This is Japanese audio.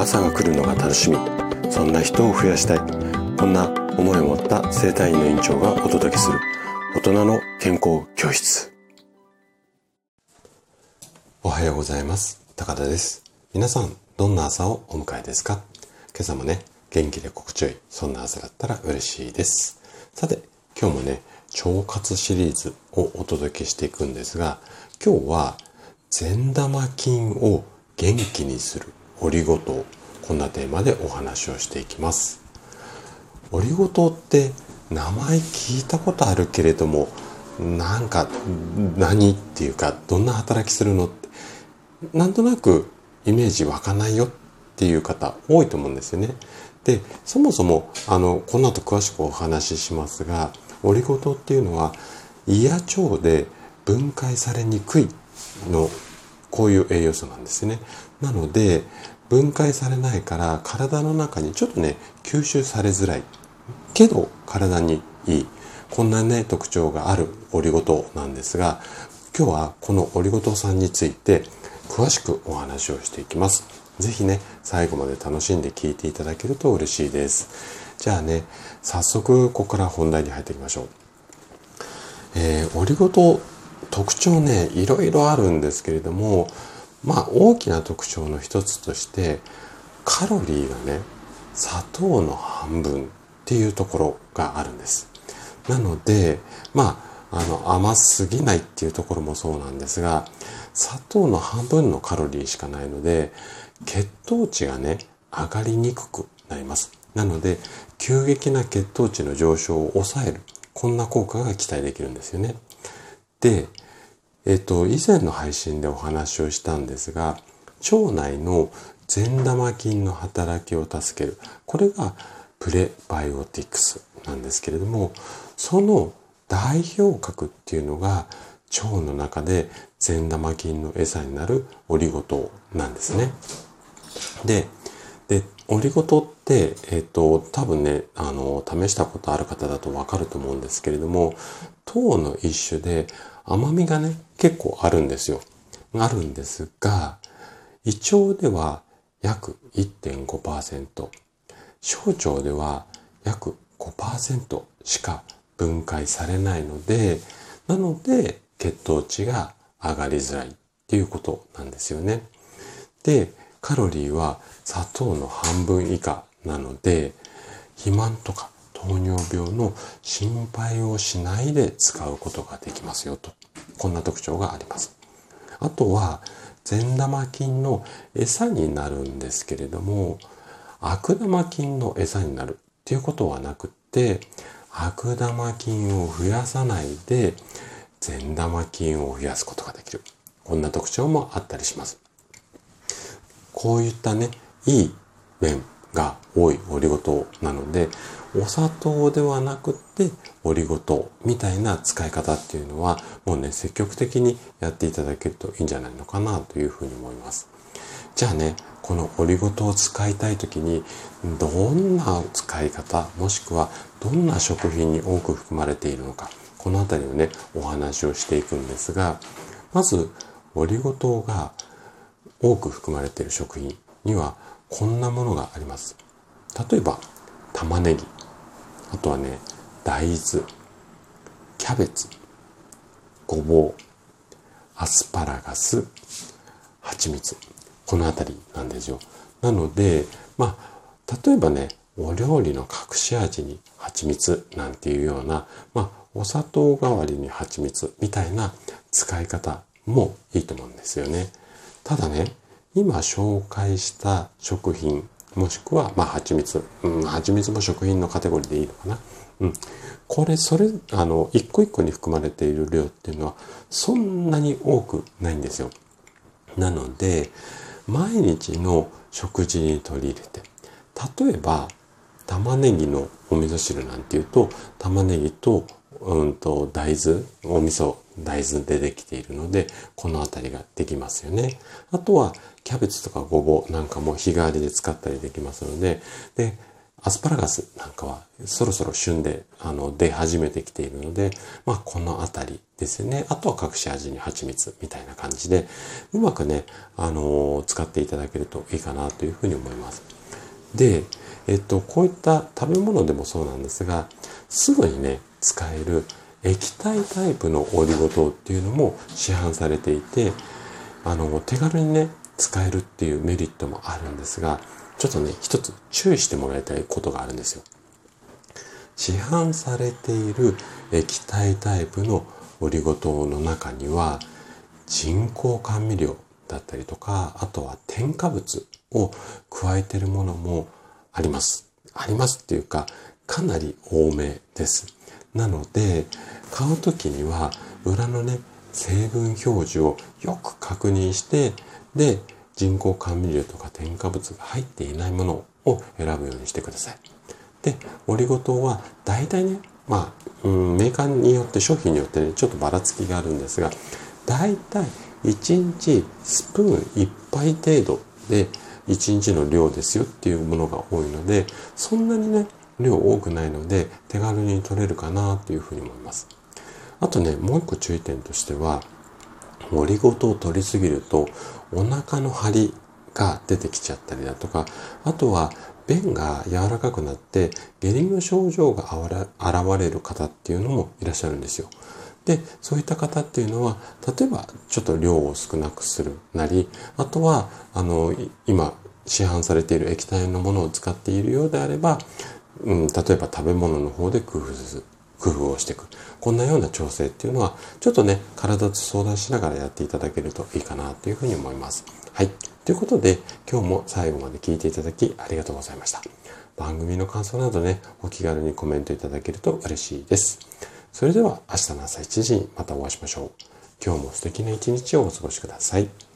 朝が来るのが楽しみ。そんな人を増やしたい。こんな思いを持った生体院の院長がお届けする。大人の健康教室。おはようございます。高田です。皆さんどんな朝をお迎えですか？今朝もね元気で心地よいそんな朝だったら嬉しいです。さて今日もね腸活シリーズをお届けしていくんですが今日は善玉菌を元気にするオリゴ糖こんなテーマでお話をしていきますオリゴ糖って名前聞いたことあるけれどもなんか何っていうかどんな働きするのってなんとなくイメージ湧かないよっていう方多いと思うんですよね。でそもそもあのこの後詳しくお話ししますがオリゴ糖っていうのは胃や腸で分解されにくいのこういう栄養素なんですね。なので分解されないから体の中にちょっとね吸収されづらいけど体にいいこんなね特徴があるオリゴ糖なんですが今日はこのオリゴ糖さんについて詳しくお話をしていきます。ぜひね最後まで楽しんで聞いていただけると嬉しいです。じゃあね早速ここから本題に入っていきましょう。えー、オリゴ糖特徴ねいろいろあるんですけれどもまあ大きな特徴の一つとしてカロリーがね砂糖の半分っていうところがあるんです。なのでまああの甘すぎないっていうところもそうなんですが砂糖の半分のカロリーしかないので血糖値がね上がりにくくなります。なので急激な血糖値の上昇を抑えるこんな効果が期待できるんですよね。でえっと、以前の配信でお話をしたんですが、腸内の善玉菌の働きを助ける。これがプレバイオティクスなんですけれども、その代表格っていうのが腸の中で善玉菌の餌になるオリゴ糖なんですね。で、で、オリゴ糖って、えっ、と、多分ね、あの、試したことある方だとわかると思うんですけれども、糖の一種で甘みがね、結構あるんですよ。あるんですが、胃腸では約1.5%、小腸では約5%しか分解されないので、なので血糖値が上がりづらいっていうことなんですよね。で、カロリーは砂糖の半分以下なので、肥満とか糖尿病の心配をしないで使うことができますよと。こんな特徴があります。あとは、善玉菌の餌になるんですけれども、悪玉菌の餌になるっていうことはなくって、悪玉菌を増やさないで、善玉菌を増やすことができる。こんな特徴もあったりします。こういったね、いい面が多いオリゴ糖なので、お砂糖ではなくってオリゴ糖みたいな使い方っていうのはもうね、積極的にやっていただけるといいんじゃないのかなというふうに思います。じゃあね、このオリゴ糖を使いたい時にどんな使い方もしくはどんな食品に多く含まれているのかこのあたりをねお話をしていくんですがまずオリゴ糖が多く含まれている食品にはこんなものがあります。例えば玉ねぎあとはね大豆キャベツごぼうアスパラガス蜂蜜この辺りなんですよなのでまあ例えばねお料理の隠し味に蜂蜜なんていうような、まあ、お砂糖代わりに蜂蜜みたいな使い方もいいと思うんですよね。ただね、今紹介した食品、もしくは、まあ、蜂蜜。うん、蜂蜜も食品のカテゴリーでいいのかな。うん。これ、それ、あの、一個一個に含まれている量っていうのは、そんなに多くないんですよ。なので、毎日の食事に取り入れて、例えば、玉ねぎのお味噌汁なんていうと、玉ねぎと、うんと、大豆、お味噌、大豆でできているので、このあたりができますよね。あとは、キャベツとかごぼうなんかも日替わりで使ったりできますので、で、アスパラガスなんかはそろそろ旬であの出始めてきているので、まあこのあたりですね。あとは隠し味に蜂蜜みたいな感じで、うまくね、あのー、使っていただけるといいかなというふうに思います。で、えっと、こういった食べ物でもそうなんですが、すぐにね、使える液体タイプのオリゴ糖っていうのも市販されていて、あの、手軽にね、使えるっていうメリットもあるんですが、ちょっとね、一つ注意してもらいたいことがあるんですよ。市販されている液体タイプのオリゴ糖の中には人工甘味料だったりとか、あとは添加物を加えてるものもあります。ありますっていうか、かなり多めです。なので、買うときには裏のね、成分表示をよく確認して、で、人工甘味料とか添加物が入っていないものを選ぶようにしてください。で、オリゴ糖は大体ね、まあ、うん、メーカーによって商品によってね、ちょっとばらつきがあるんですが、大体1日スプーン1杯程度で1日の量ですよっていうものが多いので、そんなにね、量多くないので手軽に取れるかなというふうに思います。あとね、もう一個注意点としては、オリゴ糖を取りすぎるとお腹の張りが出てきちゃったりだとか、あとは便が柔らかくなって下痢の症状が現れる方っていうのもいらっしゃるんですよ。で、そういった方っていうのは、例えばちょっと量を少なくするなり、あとは、あの、今市販されている液体のものを使っているようであれば、うん、例えば食べ物の方で工夫する。工夫をしていく。こんなような調整っていうのは、ちょっとね、体と相談しながらやっていただけるといいかなというふうに思います。はい。ということで、今日も最後まで聞いていただきありがとうございました。番組の感想などね、お気軽にコメントいただけると嬉しいです。それでは明日の朝1時にまたお会いしましょう。今日も素敵な一日をお過ごしください。